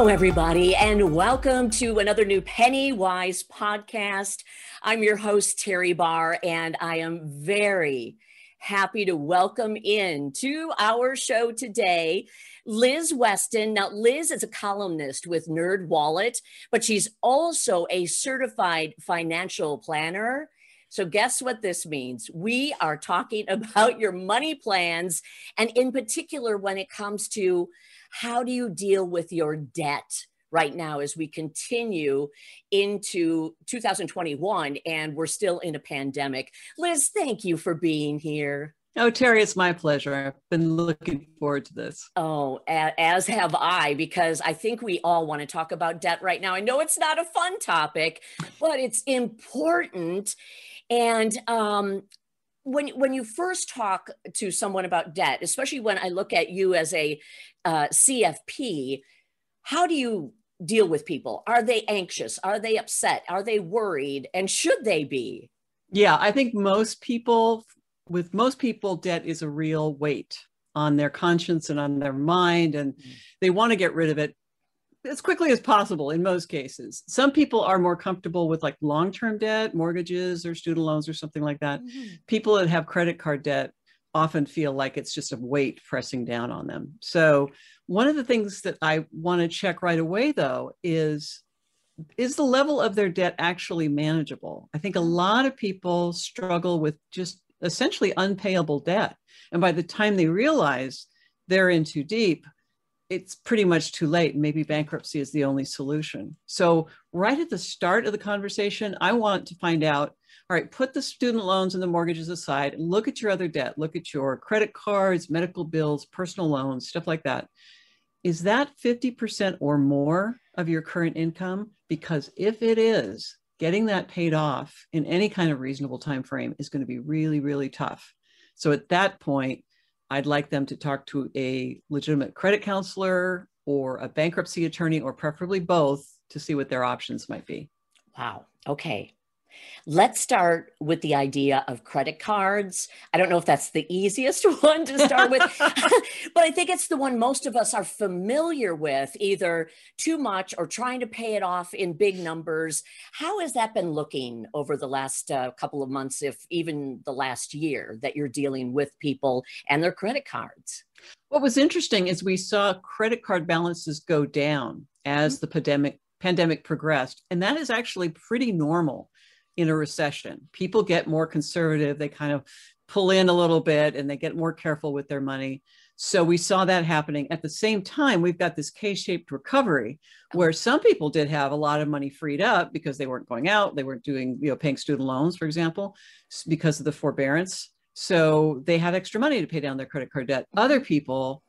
Hello, everybody, and welcome to another new Pennywise podcast. I'm your host, Teri Barr, and I am very happy to welcome in to our show today Liz Weston. Now, Liz is a columnist with NerdWallet, but she's also a certified financial planner. So, guess what this means? We are talking about your money plans, and in particular, when it comes to how do you deal with your debt? right now as we continue into 2021 and we're still in a pandemic. Liz, thank you for being here. Oh, Teri, it's my pleasure. I've been looking forward to this. Oh, as have I, because I think we all want to talk about debt right now. I know it's not a fun topic, but it's important. And um, when when you first talk to someone about debt, especially when I look at you as a uh, CFP, how do you deal with people? Are they anxious? Are they upset? Are they worried? And should they be? Yeah, I think most people, with most people, debt is a real weight on their conscience and on their mind, and mm. they want to get rid of it as quickly as possible in most cases. Some people are more comfortable with like long term debt, mortgages or student loans or something like that. Mm-hmm. People that have credit card debt often feel like it's just a weight pressing down on them. So, one of the things that I want to check right away though is is the level of their debt actually manageable? I think a lot of people struggle with just essentially unpayable debt. And by the time they realize they're in too deep, it's pretty much too late. Maybe bankruptcy is the only solution. So, right at the start of the conversation, I want to find out all right, put the student loans and the mortgages aside look at your other debt. Look at your credit cards, medical bills, personal loans, stuff like that. Is that 50% or more of your current income? Because if it is, getting that paid off in any kind of reasonable time frame is going to be really, really tough. So at that point, I'd like them to talk to a legitimate credit counselor or a bankruptcy attorney, or preferably both, to see what their options might be. Wow. Okay. Let's start with the idea of credit cards. I don't know if that's the easiest one to start with, but I think it's the one most of us are familiar with, either too much or trying to pay it off in big numbers. How has that been looking over the last uh, couple of months, if even the last year, that you're dealing with people and their credit cards? What was interesting is we saw credit card balances go down as mm-hmm. the pandemic pandemic progressed and that is actually pretty normal in a recession. People get more conservative, they kind of pull in a little bit and they get more careful with their money. So we saw that happening. At the same time, we've got this K shaped recovery where some people did have a lot of money freed up because they weren't going out, they weren't doing, you know, paying student loans, for example, because of the forbearance. So they had extra money to pay down their credit card debt. Other people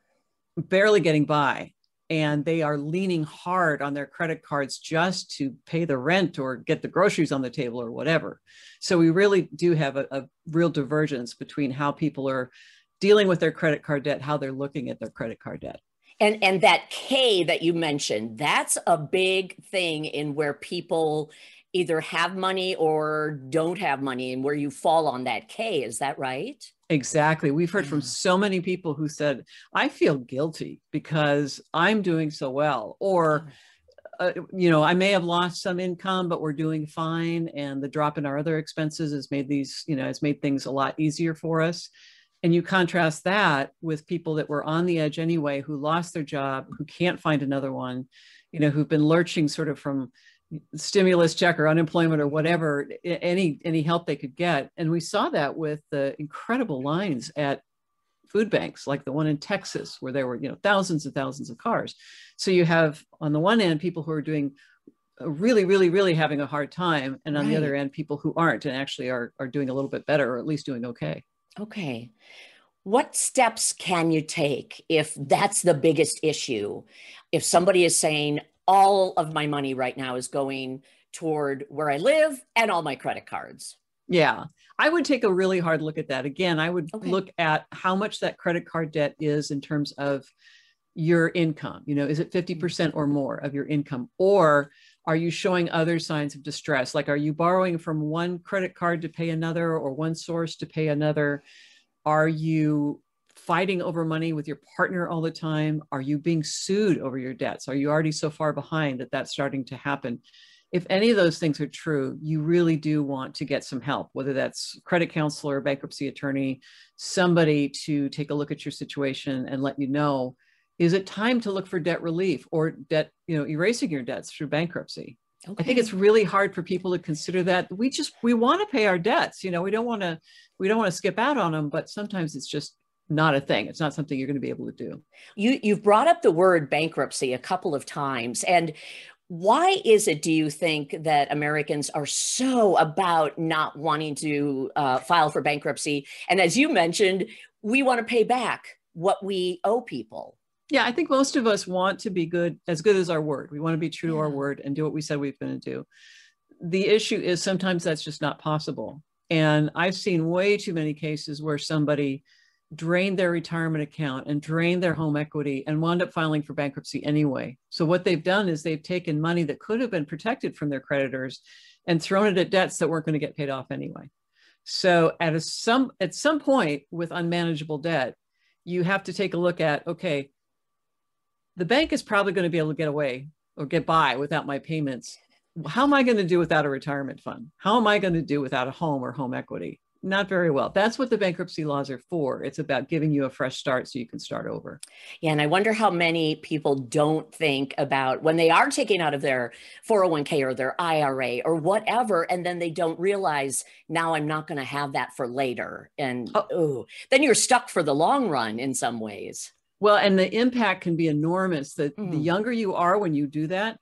barely getting by and they are leaning hard on their credit cards just to pay the rent or get the groceries on the table or whatever. So we really do have a, a, real divergence between how people are dealing with their credit card debt, how they're looking at their credit card debt. And and that K that you mentioned, that's a big thing in where people either have money or don't have money and where you fall on that K, is that right? Exactly. We've heard from so many people who said, I feel guilty because I'm doing so well. Or, uh, you know, I may have lost some income, but we're doing fine. And the drop in our other expenses has made these, you know, has made things a lot easier for us. And you contrast that with people that were on the edge anyway, who lost their job, who can't find another one, you know, who've been lurching sort of from stimulus check or unemployment or whatever any any help they could get. And we saw that with the incredible lines at food banks like the one in texas where there were you know thousands and thousands of cars. So you have on the one end people who are doing uh, really really really having a hard time and on right. the other end people who aren't and actually are are doing a little bit better or at least doing okay. Okay. What steps can you take if that's the biggest issue? If somebody is saying all of my money right now is going toward where I live and all my credit cards. Yeah. I would take a really hard look at that. Again, I would okay. look at how much that credit card debt is in terms of your income. You know, is it 50% mm-hmm. or more of your income? Or are you showing other signs of distress? Like, are you borrowing from one credit card to pay another or one source to pay another? Are you fighting over money with your partner all the time? Are you being sued over your debts? Are you already so far behind that that's starting to happen? If any of those things are true, you really do want to get some help, whether that's credit counselor, bankruptcy attorney, somebody to take a look at your situation and let you know is it time to look for debt relief or debt, you know, erasing your debts through bankruptcy? Okay. I think it's really hard for people to consider that. We just we want to pay our debts, you know, we don't want to we don't want to skip out on them, but sometimes it's just not a thing. It's not something you're going to be able to do. You you've brought up the word bankruptcy a couple of times and why is it do you think that americans are so about not wanting to uh, file for bankruptcy and as you mentioned we want to pay back what we owe people yeah, I think most of us want to be good, as good as our word. We want to be true yeah. to our word and do what we said we are going to do. The issue is sometimes that's just not possible. And I've seen way too many cases where somebody drained their retirement account and drained their home equity and wound up filing for bankruptcy anyway. So what they've done is they've taken money that could have been protected from their creditors and thrown it at debts that weren't going to get paid off anyway. So at a some at some point with unmanageable debt, you have to take a look at okay, the bank is probably going to be able to get away or get by without my payments. How am I going to do without a retirement fund? How am I going to do without a home or home equity? Not very well. That's what the bankruptcy laws are for. It's about giving you a fresh start so you can start over. Yeah. And I wonder how many people don't think about when they are taking out of their 401k or their IRA or whatever, and then they don't realize now I'm not going to have that for later. And oh. Ooh, then you're stuck for the long run in some ways. Well, and the impact can be enormous. The, mm. the younger you are when you do that,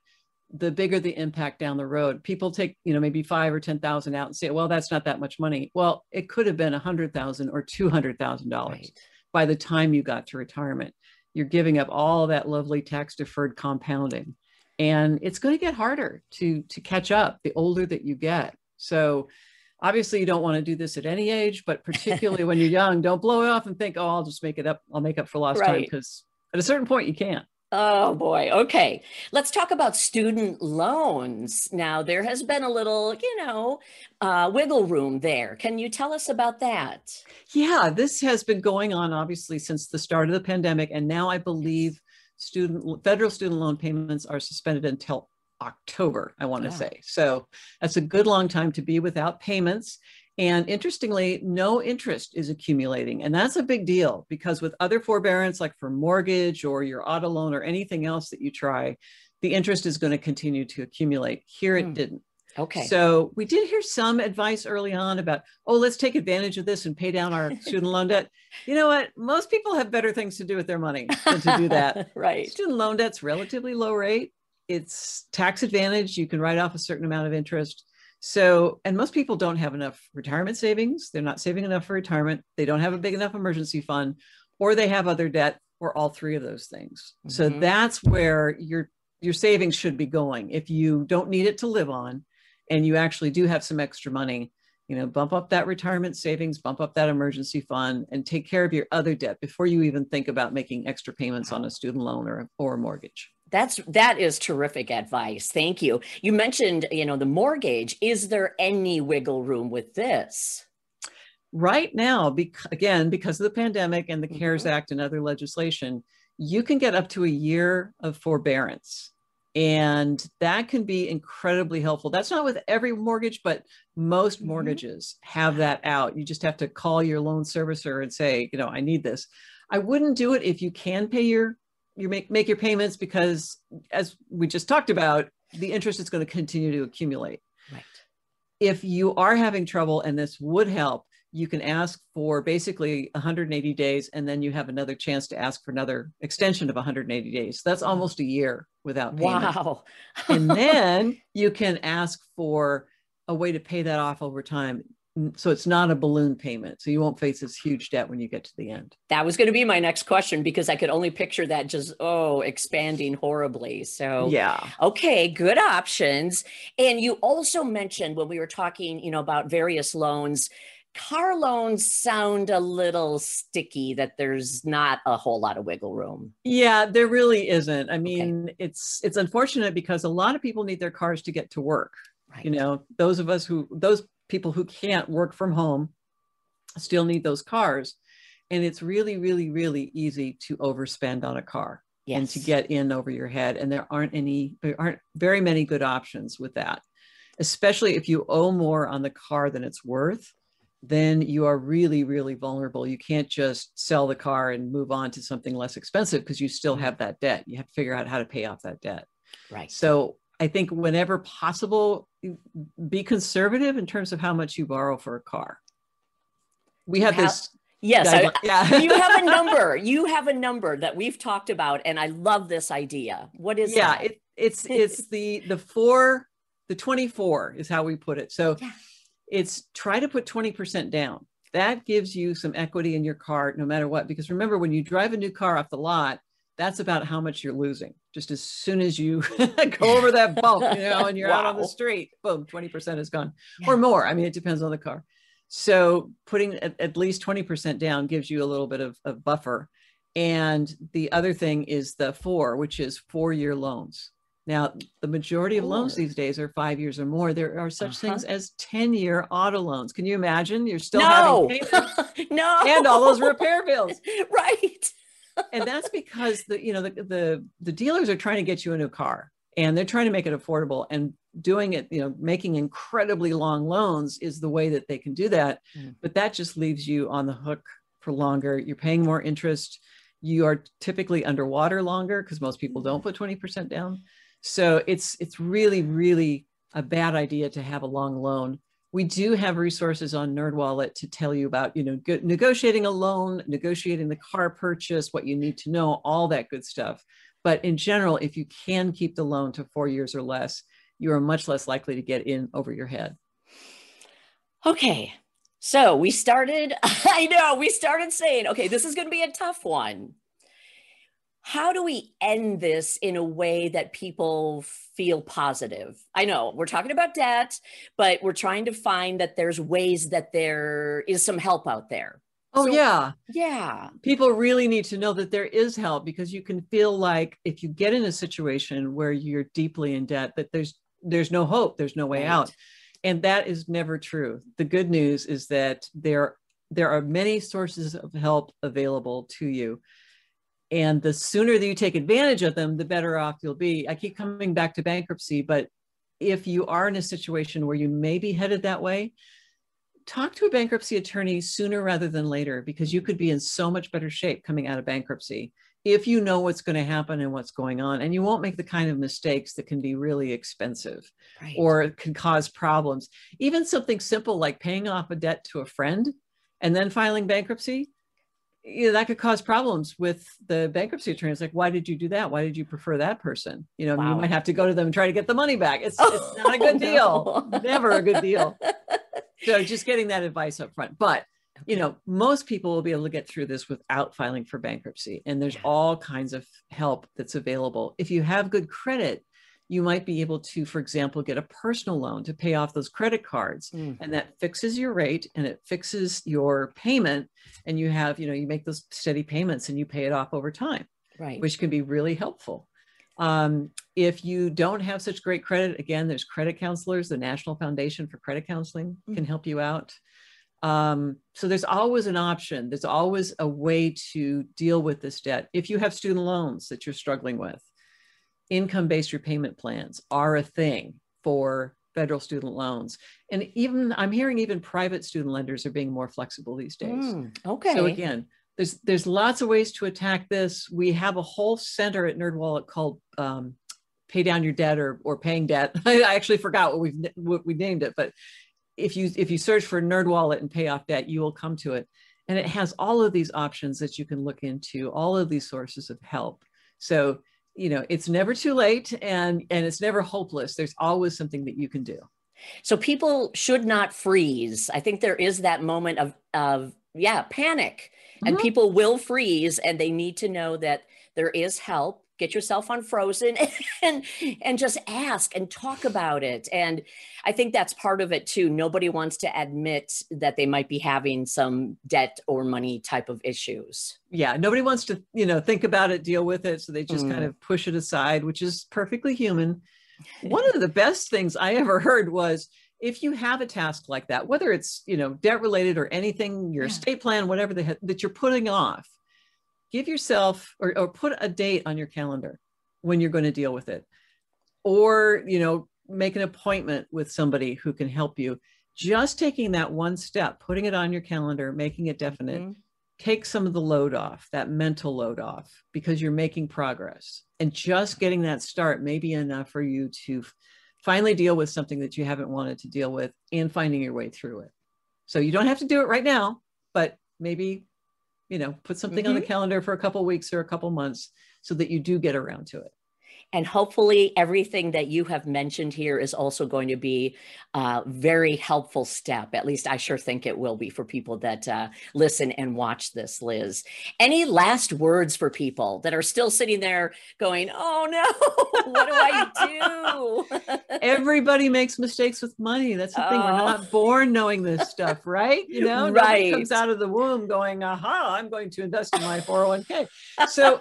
the bigger the impact down the road. People take, you know, maybe five or 10,000 out and say, well, that's not that much money. Well, it could have been a hundred thousand or $200,000 by the time you got to retirement. You're giving up all that lovely tax deferred compounding and it's going to get harder to, to catch up the older that you get. So obviously you don't want to do this at any age, but particularly when you're young, don't blow it off and think, oh, I'll just make it up. I'll make up for lost right. time because at a certain point you can't. Oh boy. Okay. Let's talk about student loans. Now, there has been a little, you know, uh, wiggle room there. Can you tell us about that? Yeah, this has been going on obviously since the start of the pandemic. And now I believe student federal student loan payments are suspended until October, I want to say. So that's a good long time to be without payments. And interestingly, no interest is accumulating. And that's a big deal because with other forbearance, like for mortgage or your auto loan or anything else that you try, the interest is going to continue to accumulate. Here it hmm. didn't. Okay. So we did hear some advice early on about, oh, let's take advantage of this and pay down our student loan debt. You know what? Most people have better things to do with their money than to do that. right. Student loan debt's relatively low rate it's tax advantage. You can write off a certain amount of interest. So, and most people don't have enough retirement savings. They're not saving enough for retirement. They don't have a big enough emergency fund, or they have other debt, or all three of those things. Mm-hmm. So that's where your your savings should be going. If you don't need it to live on, and you actually do have some extra money, you know, bump up that retirement savings, bump up that emergency fund, and take care of your other debt before you even think about making extra payments on a student loan or, or a mortgage. That's that is terrific advice. Thank you. You mentioned, you know, the mortgage. Is there any wiggle room with this? Right now, bec- again, because of the pandemic and the mm-hmm. CARES Act and other legislation, you can get up to a year of forbearance. And that can be incredibly helpful. That's not with every mortgage, but most mm-hmm. mortgages have that out. You just have to call your loan servicer and say, you know, I need this. I wouldn't do it if you can pay your you make make your payments because as we just talked about the interest is going to continue to accumulate. Right. If you are having trouble and this would help you can ask for basically 180 days and then you have another chance to ask for another extension of 180 days. That's almost a year without payment. Wow. And then you can ask for a way to pay that off over time so it's not a balloon payment so you won't face this huge debt when you get to the end. That was going to be my next question because i could only picture that just oh expanding horribly so. Yeah. Okay good options. And you also mentioned when we were talking you know about various loans car loans sound a little sticky that there's not a whole lot of wiggle room. Yeah there really isn't. I mean okay. it's it's unfortunate because a lot of people need their cars to get to work. Right. you know those of us who those people who can't work from home still need those cars. and it's really, really, really easy to overspend on a car yes. and to get in over your head. And there aren't any, there aren't very many good options with that, especially if you owe more on the car than it's worth. Then you are really, really vulnerable. You can't just sell the car and move on to something less expensive because you still Mm-hmm. have that debt. You have to figure out how to pay off that debt. right. So I think whenever possible, be conservative in terms of how much you borrow for a car. We have How- this. Yes, I, yeah. you have a number. You have a number that we've talked about, and I love this idea. What is it? yeah, that? it, it's it's the the four, the 24 is how we put it. So Yeah. it's try to put 20% down. That gives you some equity in your car no matter what. Because remember, when you drive a new car off the lot, that's about how much you're losing. Just as soon as you go over that bump, you know, and you're out on the street, boom, 20% is gone Yeah. or more. I mean, it depends on the car. So putting at, at least 20% down gives you a little bit of, of buffer. And the other thing is the four, which is four year loans. Now, the majority of loans these days are five years or more. There are such Uh-huh. things as 10 year auto loans. Can you imagine? You're still no, having no, and all those repair bills. right. And that's because the, you know, the, the, the dealers are trying to get you a new car and they're trying to make it affordable and doing it, you know, making incredibly long loans is the way that they can do that. Mm. But that just leaves you on the hook for longer. You're paying more interest. You are typically underwater longer because most people don't put 20% down. So it's it's really, really a bad idea to have a long loan. We do have resources on NerdWallet to tell you about, you know, go- negotiating a loan, negotiating the car purchase, what you need to know, all that good stuff. But in general, if you can keep the loan to four years or less, you are much less likely to get in over your head. Okay. So we started, I know, we started saying, okay, this is going to be a tough one. How do we end this in a way that people feel positive? I know we're talking about debt, but we're trying to find that there's ways that there is some help out there. Oh, So- yeah. Yeah. people really need to know that there is help because you can feel like if you get in a situation where you're deeply in debt that there's there's no hope there's no way Right. out and that is never true the good news is that there there are many sources of help available to you and the sooner that you take advantage of them the better off you'll be i keep coming back to bankruptcy but if you are in a situation where you may be headed that way talk to a bankruptcy attorney sooner rather than later because you could be in so much better shape coming out of bankruptcy if you know what's going to happen and what's going on and you won't make the kind of mistakes that can be really expensive Right. or can cause problems even something simple like paying off a debt to a friend and then filing bankruptcy you know, that could cause problems with the bankruptcy attorney. It's like, why did you do that? Why did you prefer that person? You know, Wow. you might have to go to them and try to get the money back. It's, Oh, it's not a good oh, deal. no. Never a good deal. So just getting that advice up front. But you know, most people will be able to get through this without filing for bankruptcy. And there's all kinds of help that's available. If you have good credit, you might be able to, for example, get a personal loan to pay off those credit cards. Mm. And that fixes your rate and it fixes your payment. And you have, you know, you make those steady payments and you pay it off over time Right. which can be really helpful. Um, if you don't have such great credit, again, there's credit counselors. The National Foundation for Credit Counseling can help you out. Um, so there's always an option. There's always a way to deal with this debt. If you have student loans that you're struggling with, income-based repayment plans are a thing for federal student loans. And even I'm hearing even private student lenders are being more flexible these days. Mm, okay. So again, there's there's lots of ways to attack this. We have a whole center at NerdWallet called um, "Pay Down Your Debt" or or "Paying Debt." I actually forgot what we've what we named it, but if you if you search for NerdWallet and pay off debt, you will come to it, and it has all of these options that you can look into, all of these sources of help. So you know it's never too late, and and it's never hopeless. There's always something that you can do. So people should not freeze. I think there is that moment of of yeah, panic. And Mhm. people will freeze and they need to know that there is help. Get yourself unfrozen and and just ask and talk about it. And I think that's part of it too. Nobody wants to admit that they might be having some debt or money type of issues. yeah nobody wants to you know think about it deal with it so they just kind Mm. of push it aside which is perfectly human one of the best things i ever heard was if you have a task like that, whether it's you know debt related or anything, your yeah. estate plan, whatever the, that you're putting off, give yourself or, or put a date on your calendar when you're going to deal with it, or you know make an appointment with somebody who can help you. Just taking that one step, putting it on your calendar, making it definite. Mm-hmm. Take some of the load off, that mental load off, because you're making progress. And just getting that start may be enough for you to finally deal with something that you haven't wanted to deal with and finding your way through it. So you don't have to do it right now, but maybe, you know, put something mm-hmm. on the mm-hmm. calendar for a couple weeks or a couple months so that you do get around to it. And hopefully, everything that you have mentioned here is also going to be a very helpful step. At least I sure think it will be for people that uh, listen and watch this, Liz. Any last words for people that are still sitting there going, oh no, what do I do? Everybody makes mistakes with money. That's the oh. thing. We're not oh. born knowing this stuff, right? You know, right. comes out of the womb going, aha, I'm going to invest in my 401k. So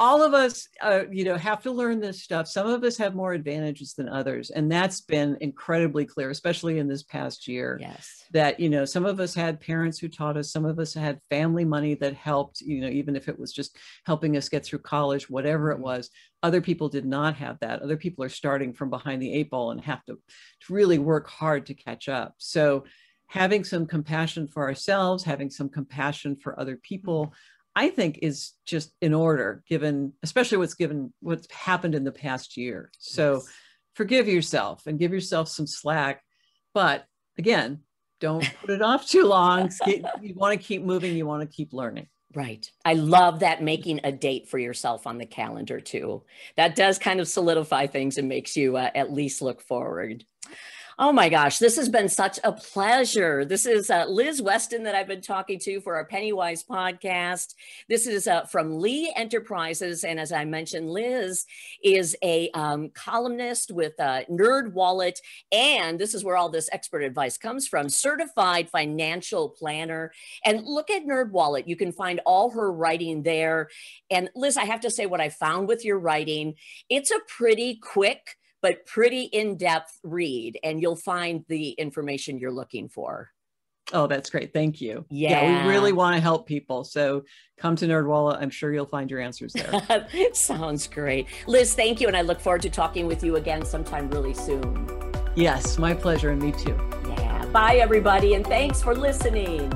all of us uh, you know have to learn this stuff. Some of us have more advantages than others and that's been incredibly clear especially in this past year yes. that you know some of us had parents who taught us some of us had family money that helped you know even if it was just helping us get through college whatever it mm-hmm. was other people did not have that. Other people are starting from behind the eight ball and have to, to really work hard to catch up. So having some compassion for ourselves having some compassion for other people I think is just in order, given especially what's given what's happened in the past year. So yes. forgive yourself and give yourself some slack. But again, don't put it off too long. you want to keep moving, you want to keep learning. Right. I love that making a date for yourself on the calendar too. That does kind of solidify things and makes you uh, at least look forward. Oh my gosh, this has been such a pleasure. This is uh, Liz Weston that I've been talking to for our Pennywise podcast. This is uh, from Lee Enterprises. And as I mentioned, Liz is a um, columnist with uh, NerdWallet. And this is where all this expert advice comes from certified financial planner. And look at NerdWallet. You can find all her writing there. And Liz, I have to say, what I found with your writing, it's a pretty quick, but pretty in-depth read and you'll find the information you're looking for. Oh, that's great. Thank you. Yeah. yeah we really want to help people. So come to NerdWallet. I'm sure you'll find your answers there. Sounds great. Liz, thank you. And I look forward to talking with you again sometime really soon. Yes, my pleasure. And me too. Yeah. Bye, everybody. And thanks for listening.